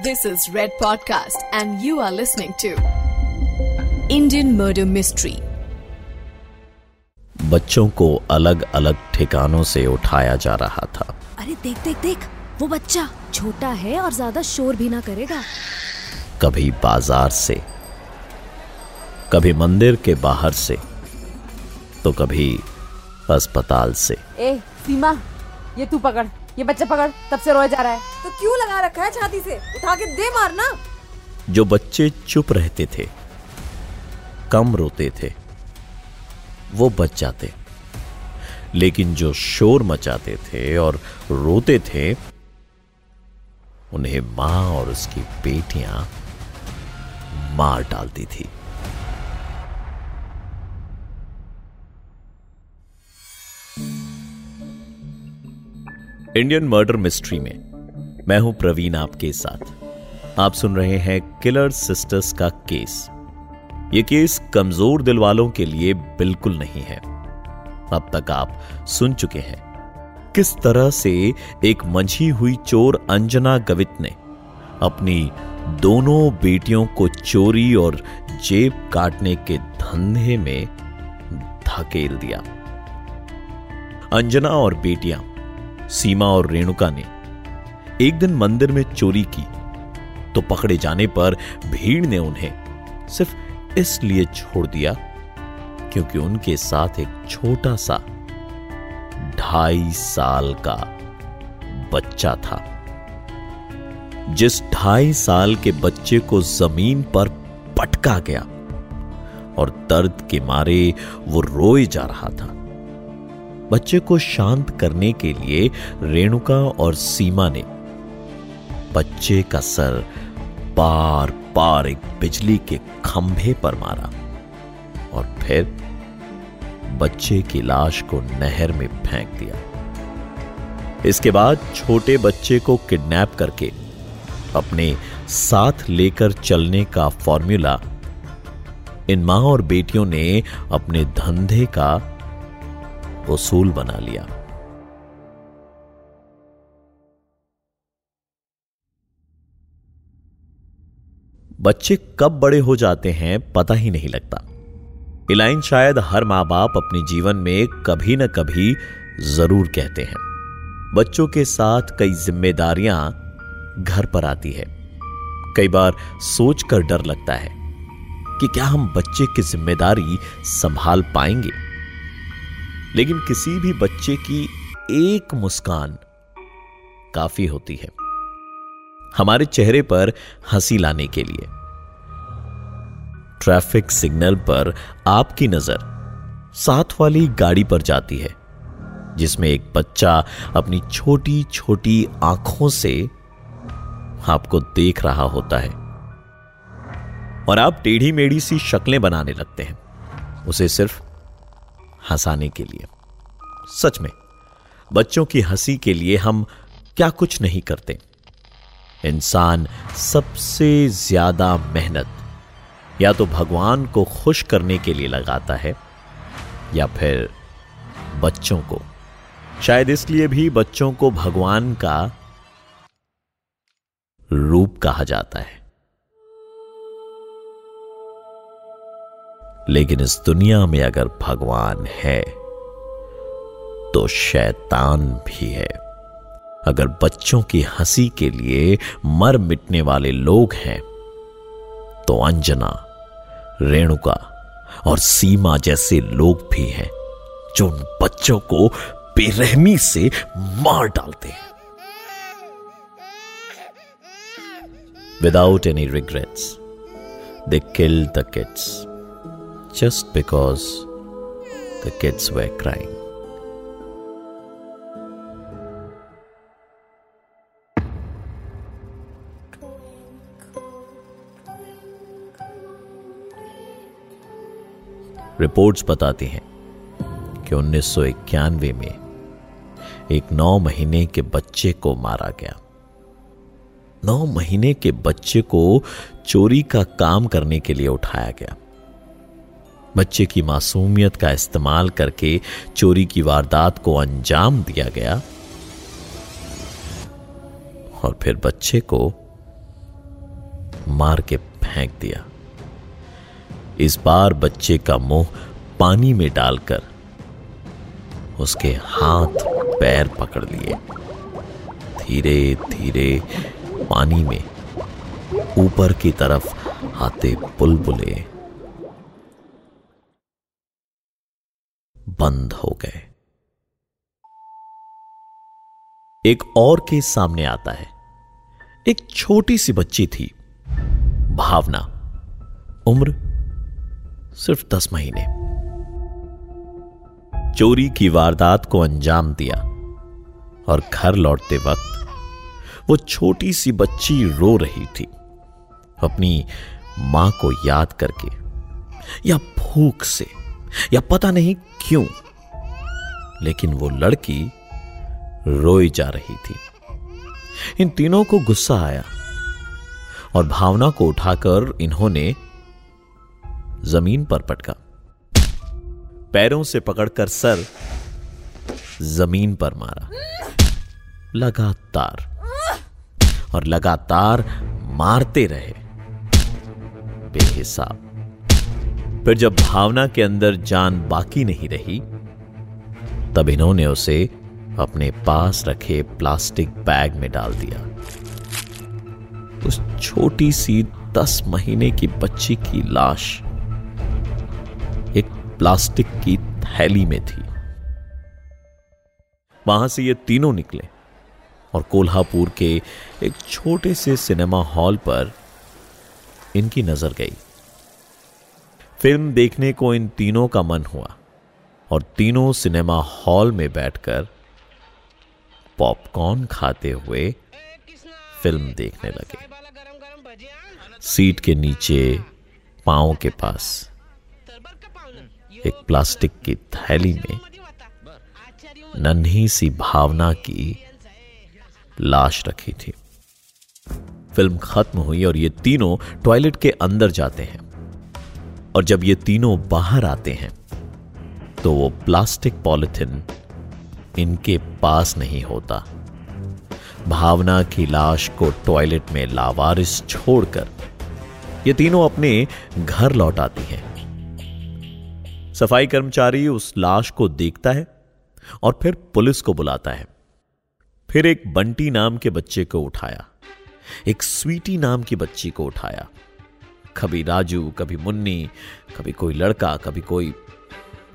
This is Red Podcast, and you are listening to Indian Murder Mystery. बच्चों को अलग अलग ठिकानों से उठाया जा रहा था। अरे देख देख देख वो बच्चा छोटा है और ज़्यादा शोर भी ना करेगा। कभी बाज़ार से कभी मंदिर के बाहर से तो कभी अस्पताल से। ए सीमा ये तू पकड़। ये बच्चा पकड़ तब से रोए जा रहा है। तो क्यों लगा रखा है छाती से? उठा के दे मारना जो बच्चे चुप रहते थे कम रोते थे वो बच जाते। लेकिन जो शोर मचाते थे और रोते थे उन्हें माँ और उसकी बेटियाँ मार डालती थी। इंडियन मर्डर मिस्ट्री में मैं हूँ प्रवीण आपके साथ। आप सुन रहे हैं किलर सिस्टर्स का केस ये केस कमज़ोर दिल वालों के लिए बिल्कुल नहीं है। अब तक आप सुन चुके हैं। किस तरह से एक मंझी हुई चोर अंजना गवित ने अपनी दोनों बेटियों को चोरी और जेब काटने के धंधे में धकेल दिया। अंजना और बेटियाँ सीमा और रेणुका ने एक दिन मंदिर में चोरी की तो पकड़े जाने पर भीड़ ने उन्हें सिर्फ़ इसलिए छोड़ दिया क्योंकि उनके साथ एक छोटा सा ढाई साल का बच्चा था। जिस ढाई साल के बच्चे को ज़मीन पर पटका गया और दर्द के मारे वो रोए जा रहा था। बच्चे को शांत करने के लिए रेणुका और सीमा ने बच्चे का सर बार बार एक बिजली के खंभे पर मारा और फिर बच्चे की लाश को नहर में फेंक दिया। इसके बाद छोटे बच्चे को किडनैप करके अपने साथ लेकर चलने का फॉर्मूला इन माँ और बेटियों ने अपने धंधे का उसूल बना लिया। बच्चे कब बड़े हो जाते हैं, पता ही नहीं लगता। इलाइन शायद हर माँ बाप अपने जीवन में कभी न कभी ज़रूर कहते हैं। बच्चों के साथ कई जिम्मेदारियाँ घर पर आती है। कई बार सोचकर डर लगता है कि क्या हम बच्चे की ज़िम्मेदारी संभाल पाएँगे? लेकिन किसी भी बच्चे की एक मुस्कान काफ़ी होती है। हमारे चेहरे पर हँसी लाने के लिए। ट्रैफ़िक सिग्नल पर आपकी नज़र साथ वाली गाड़ी पर जाती है, जिसमें एक बच्चा अपनी छोटी छोटी आँखों से आपको देख रहा होता है। और आप टेढ़ी मेढ़ी सी शक्लें बनाने लगते हैं। उसे सिर्फ़ हंसाने के लिए। सच में, बच्चों की हँसी के लिए हम क्या कुछ नहीं करते। इंसान सबसे ज़्यादा मेहनत या तो भगवान को खुश करने के लिए लगाता है या फिर बच्चों को। शायद इसलिए भी बच्चों को भगवान का रूप कहा जाता है। लेकिन इस दुनिया में अगर भगवान है तो शैतान भी है। अगर बच्चों की हँसी के लिए मर मिटने वाले लोग हैं तो अंजना, रेणुका और सीमा जैसे लोग भी हैं, जो उन बच्चों को बेरहमी से मार डालते हैं। Without any regrets they kill the kids just because the kids were crying. Reports बताती हैं कि उन्नीस सौ इक्यानवे में एक नौ महीने के बच्चे को मारा गया नौ महीने के बच्चे को चोरी का काम करने के लिए उठाया गया बच्चे की मासूमियत का इस्तेमाल करके चोरी की वारदात को अंजाम दिया गया और फिर बच्चे को मार के फेंक दिया। इस बार बच्चे का मुँह पानी में डालकर उसके हाथ पैर पकड़ लिए। धीरे धीरे पानी में ऊपर की तरफ़ आते बुलबुले बंद हो गए। एक और केस सामने आता है। एक छोटी सी बच्ची थी। भावना। उम्र सिर्फ़ दस महीने। चोरी की वारदात को अंजाम दिया और घर लौटते वक्त वो छोटी सी बच्ची रो रही थी। अपनी माँ को याद करके या भूख से। या पता नहीं क्यों। लेकिन वो लड़की रोई जा रही थी। इन तीनों को गुस्सा आया और भावना को उठाकर इन्होंने ज़मीन पर पटका। पैरों से पकड़कर सर ज़मीन पर मारा। लगातार और लगातार मारते रहे। बेहिसाब। फिर जब भावना के अंदर जान बाकी नहीं रही, तब इन्होंने उसे अपने पास रखे प्लास्टिक बैग में डाल दिया। उस छोटी सी दस महीने की बच्ची की लाश एक प्लास्टिक की थैली में थी। वहाँ से ये तीनों निकले और कोल्हापुर के एक छोटे से सिनेमा हॉल पर इनकी नज़र गई। फ़िल्म देखने को इन तीनों का मन हुआ और तीनों सिनेमा हॉल में बैठकर पॉपकॉर्न खाते हुए फ़िल्म देखने लगे। सीट के नीचे, पाँव के पास, एक प्लास्टिक की थैली में नन्ही सी भावना की लाश रखी थी। फ़िल्म खत्म हुई और ये तीनों टॉयलेट के अंदर जाते हैं। और जब ये तीनों बाहर आते हैं तो वो प्लास्टिक पॉलिथिन इनके पास नहीं होता। भावना की लाश को टॉयलेट में लावारिस छोड़कर ये तीनों अपने घर लौट आती हैं। सफ़ाई कर्मचारी उस लाश को देखता है और फिर पुलिस को बुलाता है। फिर एक बंटी नाम के बच्चे को उठाया। एक स्वीटी नाम की बच्ची को उठाया। कभी राजू, कभी मुन्नी, कभी कोई लड़का, कभी कोई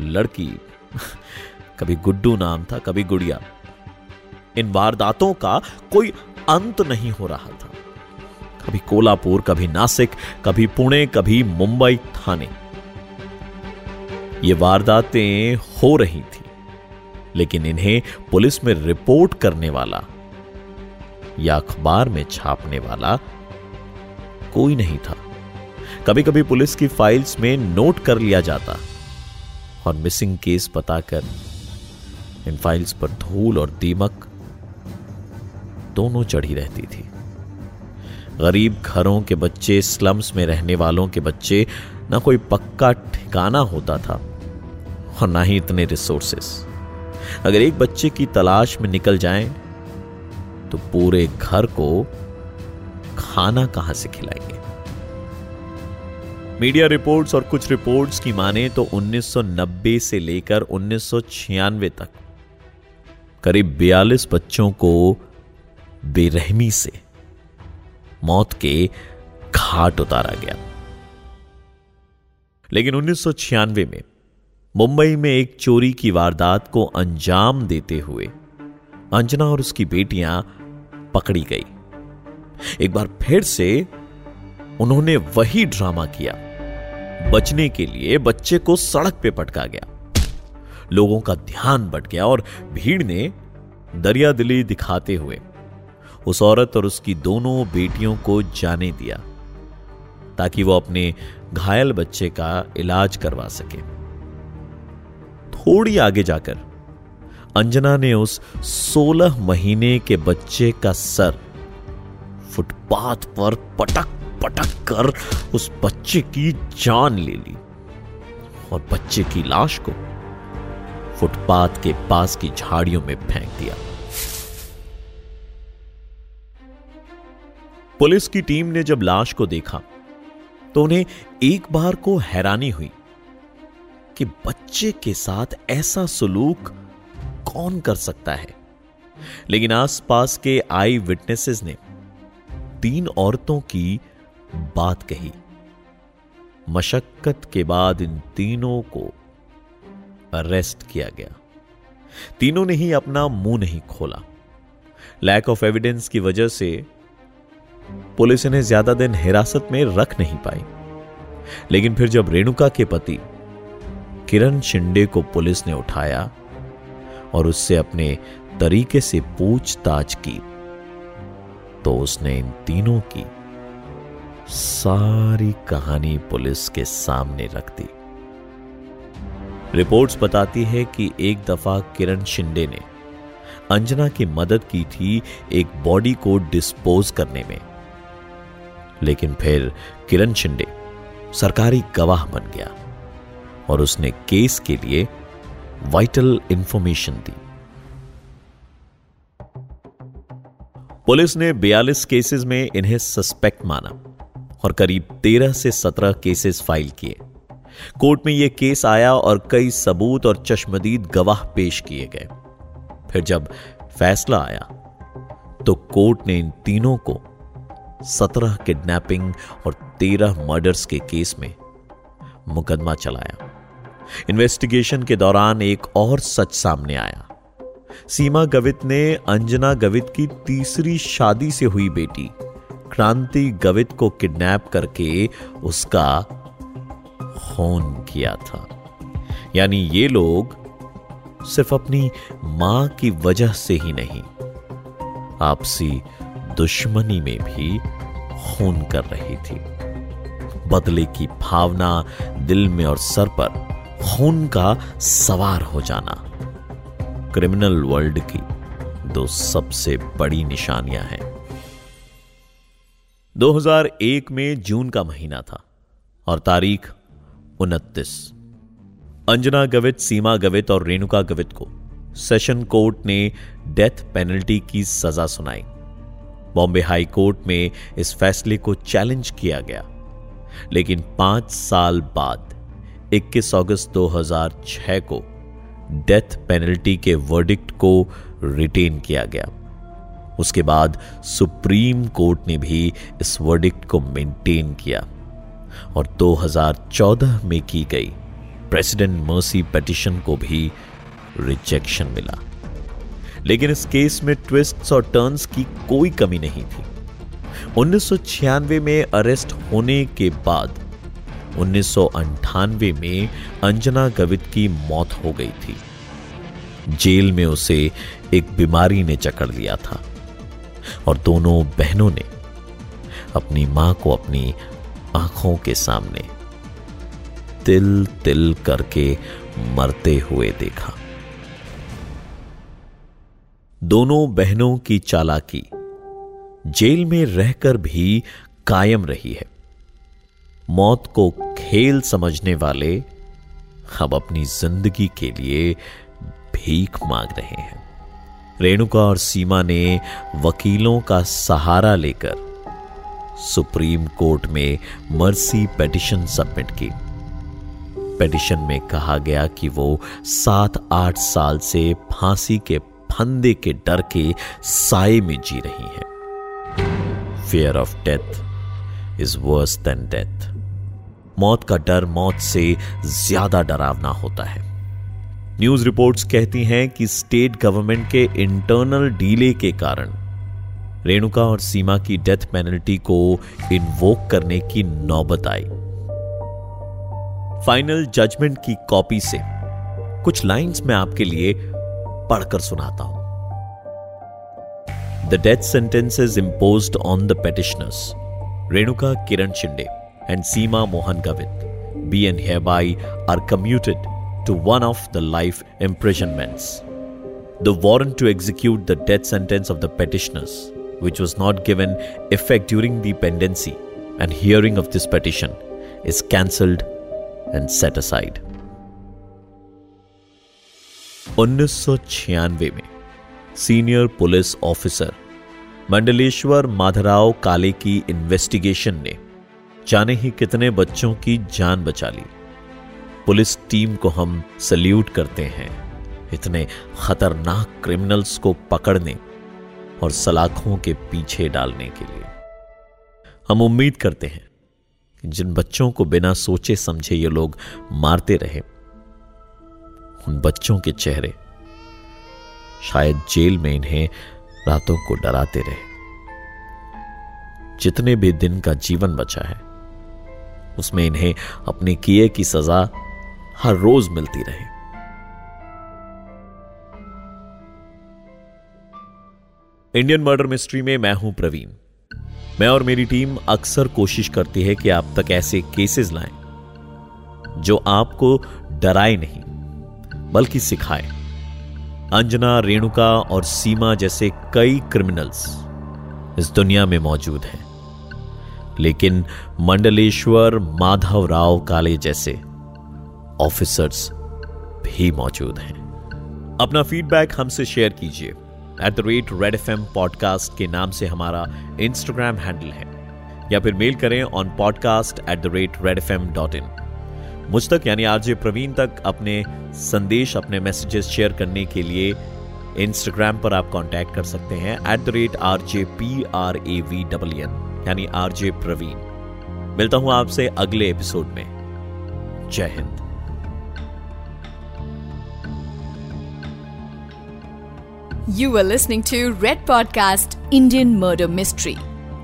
लड़की, कभी गुड्डू नाम था, कभी गुड़िया। इन वारदातों का कोई अंत नहीं हो रहा था। कभी कोलापुर, कभी नासिक, कभी पुणे, कभी मुंबई थाने। ये वारदातें हो रही थी, लेकिन इन्हें पुलिस में रिपोर्ट करने वाला या अखबार में छापने वाला कोई नहीं था। कभी कभी पुलिस की फाइल्स में नोट कर लिया जाता और मिसिंग केस बताकर इन फाइल्स पर धूल और दीमक दोनों चढ़ी रहती थी। गरीब घरों के बच्चे, स्लम्स में रहने वालों के बच्चे, ना कोई पक्का ठिकाना होता था और ना ही इतने रिसोर्सेस। अगर एक बच्चे की तलाश में निकल जाएँ तो पूरे घर को खाना कहाँ से खिलाएँगे? मीडिया रिपोर्ट्स और कुछ रिपोर्ट्स की माने तो 1990 से लेकर 1996 तक। करीब 42 बच्चों को बेरहमी से मौत के घाट उतारा गया। लेकिन 1996 में मुंबई में एक चोरी की वारदात को अंजाम देते हुए अंजना और उसकी बेटियाँ पकड़ी गई। एक बार फिर से उन्होंने वही ड्रामा किया। बचने के लिए बच्चे को सड़क पे पटका गया। लोगों का ध्यान बट गया और भीड़ ने दरिया दिली दिखाते हुए उस औरत और उसकी दोनों बेटियों को जाने दिया, ताकि वो अपने घायल बच्चे का इलाज करवा सके। थोड़ी आगे जाकर अंजना ने उस 16 महीने के बच्चे का सर फुटपाथ पर पटक पटक कर उस बच्चे की जान ले ली और बच्चे की लाश को फुटपाथ के पास की झाड़ियों में फेंक दिया। पुलिस की टीम ने जब लाश को देखा तो उन्हें एक बार को हैरानी हुई कि बच्चे के साथ ऐसा सलूक कौन कर सकता है। लेकिन आसपास के आई विटनेसेस ने तीन औरतों की बात कही। मशक्कत के बाद इन तीनों को अरेस्ट किया गया। तीनों ने ही अपना मुँह नहीं खोला। लैक ऑफ़ एविडेंस की वजह से पुलिस इन्हें ज़्यादा दिन हिरासत में रख नहीं पाई। लेकिन फिर जब रेणुका के पति किरण शिंदे को पुलिस ने उठाया और उससे अपने तरीके से पूछताछ की तो उसने इन तीनों की सारी कहानी पुलिस के सामने रख दी। रिपोर्ट्स बताती है कि एक दफ़ा किरण शिंदे ने अंजना की मदद की थी एक बॉडी को डिस्पोज करने में। लेकिन फिर किरण शिंदे सरकारी गवाह बन गया और उसने केस के लिए वाइटल इंफॉर्मेशन दी। पुलिस ने 42 केसेस में इन्हें सस्पेक्ट माना। और करीब 13 से 17 केसेस फ़ाइल किए। कोर्ट में यह केस आया और कई सबूत और चश्मदीद गवाह पेश किए गए। फिर जब फैसला आया तो कोर्ट ने इन तीनों को 17 किडनैपिंग और 13 मर्डर्स के केस में मुकदमा चलाया। इन्वेस्टिगेशन के दौरान एक और सच सामने आया। सीमा गवित ने अंजना गवित की तीसरी शादी से हुई बेटी। क्रांति गवित को किडनैप करके उसका खून किया था। यानी ये लोग सिर्फ़ अपनी माँ की वजह से ही नहीं, आपसी दुश्मनी में भी खून कर रही थी। बदले की भावना दिल में और सर पर खून का सवार हो जाना क्रिमिनल वर्ल्ड की दो सबसे बड़ी निशानियाँ हैं। 2001 में जून का महीना था और तारीख उनतीस। अंजना गवित, सीमा गवित और रेणुका गवित को सेशन कोर्ट ने डेथ पेनल्टी की सजा सुनाई। बॉम्बे हाई कोर्ट में इस फैसले को चैलेंज किया गया। लेकिन पाँच साल बाद 21 अगस्त 2006 को डेथ पेनल्टी के वर्डिक्ट को रिटेन किया गया। उसके बाद सुप्रीम कोर्ट ने भी इस वर्डिक्ट को मेंटेन किया और 2014 में की गई। प्रेसिडेंट मर्सी पेटिशन को भी रिजेक्शन मिला। लेकिन इस केस में ट्विस्ट्स और टर्न्स की कोई कमी नहीं थी। उन्नीस सौ छियानवे में अरेस्ट होने के बाद उन्नीस में अंजना गवित की मौत हो गई थी। जेल में उसे एक बीमारी ने जकड़ लिया था। और दोनों बहनों ने अपनी माँ को अपनी आँखों के सामने तिल तिल करके मरते हुए देखा। दोनों बहनों की चालाकी जेल में रहकर भी कायम रही है। मौत को खेल समझने वाले अब अपनी ज़िंदगी के लिए भीख मांग रहे हैं। रेणुका और सीमा ने वकीलों का सहारा लेकर सुप्रीम कोर्ट में मर्सी पेटिशन सबमिट की। पेटिशन में कहा गया कि वो सात आठ साल से फांसी के फंदे के डर के साय में जी रही हैं। Fear of death is worse than death मौत का डर मौत से ज़्यादा डरावना होता है। न्यूज़ रिपोर्ट्स कहती हैं कि स्टेट गवर्नमेंट के इंटरनल डीले के कारण रेणुका और सीमा की डेथ पेनल्टी को इन्वोक करने की नौबत आई। फाइनल जजमेंट की कॉपी से कुछ लाइंस मैं आपके लिए पढ़कर सुनाता हूँ। The death sentences imposed on the petitioners Renuka Kiran Shinde and Seema Mohan Gavit be and hereby are commuted to one of the life imprisonments. The warrant to execute the death sentence of the petitioners which was not given effect during the pendency and hearing of this petition, is cancelled and set aside. उन्नीस सौ छियानवे में senior police officer Mandleshwar Madhrao Kale की investigation ने जाने ही कितने बच्चों की जान बचा ली पुलिस टीम को हम सल्यूट करते हैं। इतने खतरनाक क्रिमिनल्स को पकड़ने और सलाखों के पीछे डालने के लिए। हम उम्मीद करते हैं, जिन बच्चों को बिना सोचे समझे ये लोग मारते रहे, उन बच्चों के चेहरे शायद जेल में इन्हें रातों को डराते रहे। जितने भी दिन का जीवन बचा है, उसमें इन्हें अपने किए की सजा हर रोज मिलती रहे। इंडियन मर्डर मिस्ट्री में मैं हूँ प्रवीण। मैं और मेरी टीम अक्सर कोशिश करती है कि आप तक ऐसे केसेस लाएँ, जो आपको डराए नहीं, बल्कि सिखाए। अंजना, रेणुका और सीमा जैसे कई क्रिमिनल्स इस दुनिया में मौजूद हैं। लेकिन मंडलेश्वर, माधव राव काले जैसे ऑफिसर्स भी मौजूद हैं। अपना फीडबैक हमसे शेयर कीजिए। At the rate red FM M podcast के नाम से हमारा इंस्टाग्राम हैंडल है। या फिर मेल करें on podcast at the rate red FM dot in इन मुझ तक यानी आरजे प्रवीण तक अपने संदेश, अपने मैसेजेस शेयर करने के लिए इंस्टाग्राम पर आप कांटेक्ट कर सकते हैं। At the rate R J P R A V double N यानी आरजे प्रवीण। मिलता हूँ आपसे अगले एपिसोड में। जय Hind. You are listening to Red Podcast Indian Murder Mystery.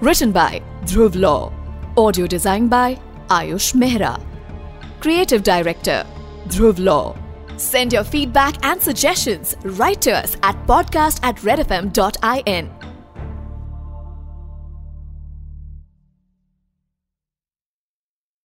Written by Dhruv Law. Audio designed by Ayush Mehra. Creative Director Dhruv Law. Send your feedback and suggestions right to us at podcast at redfm.in.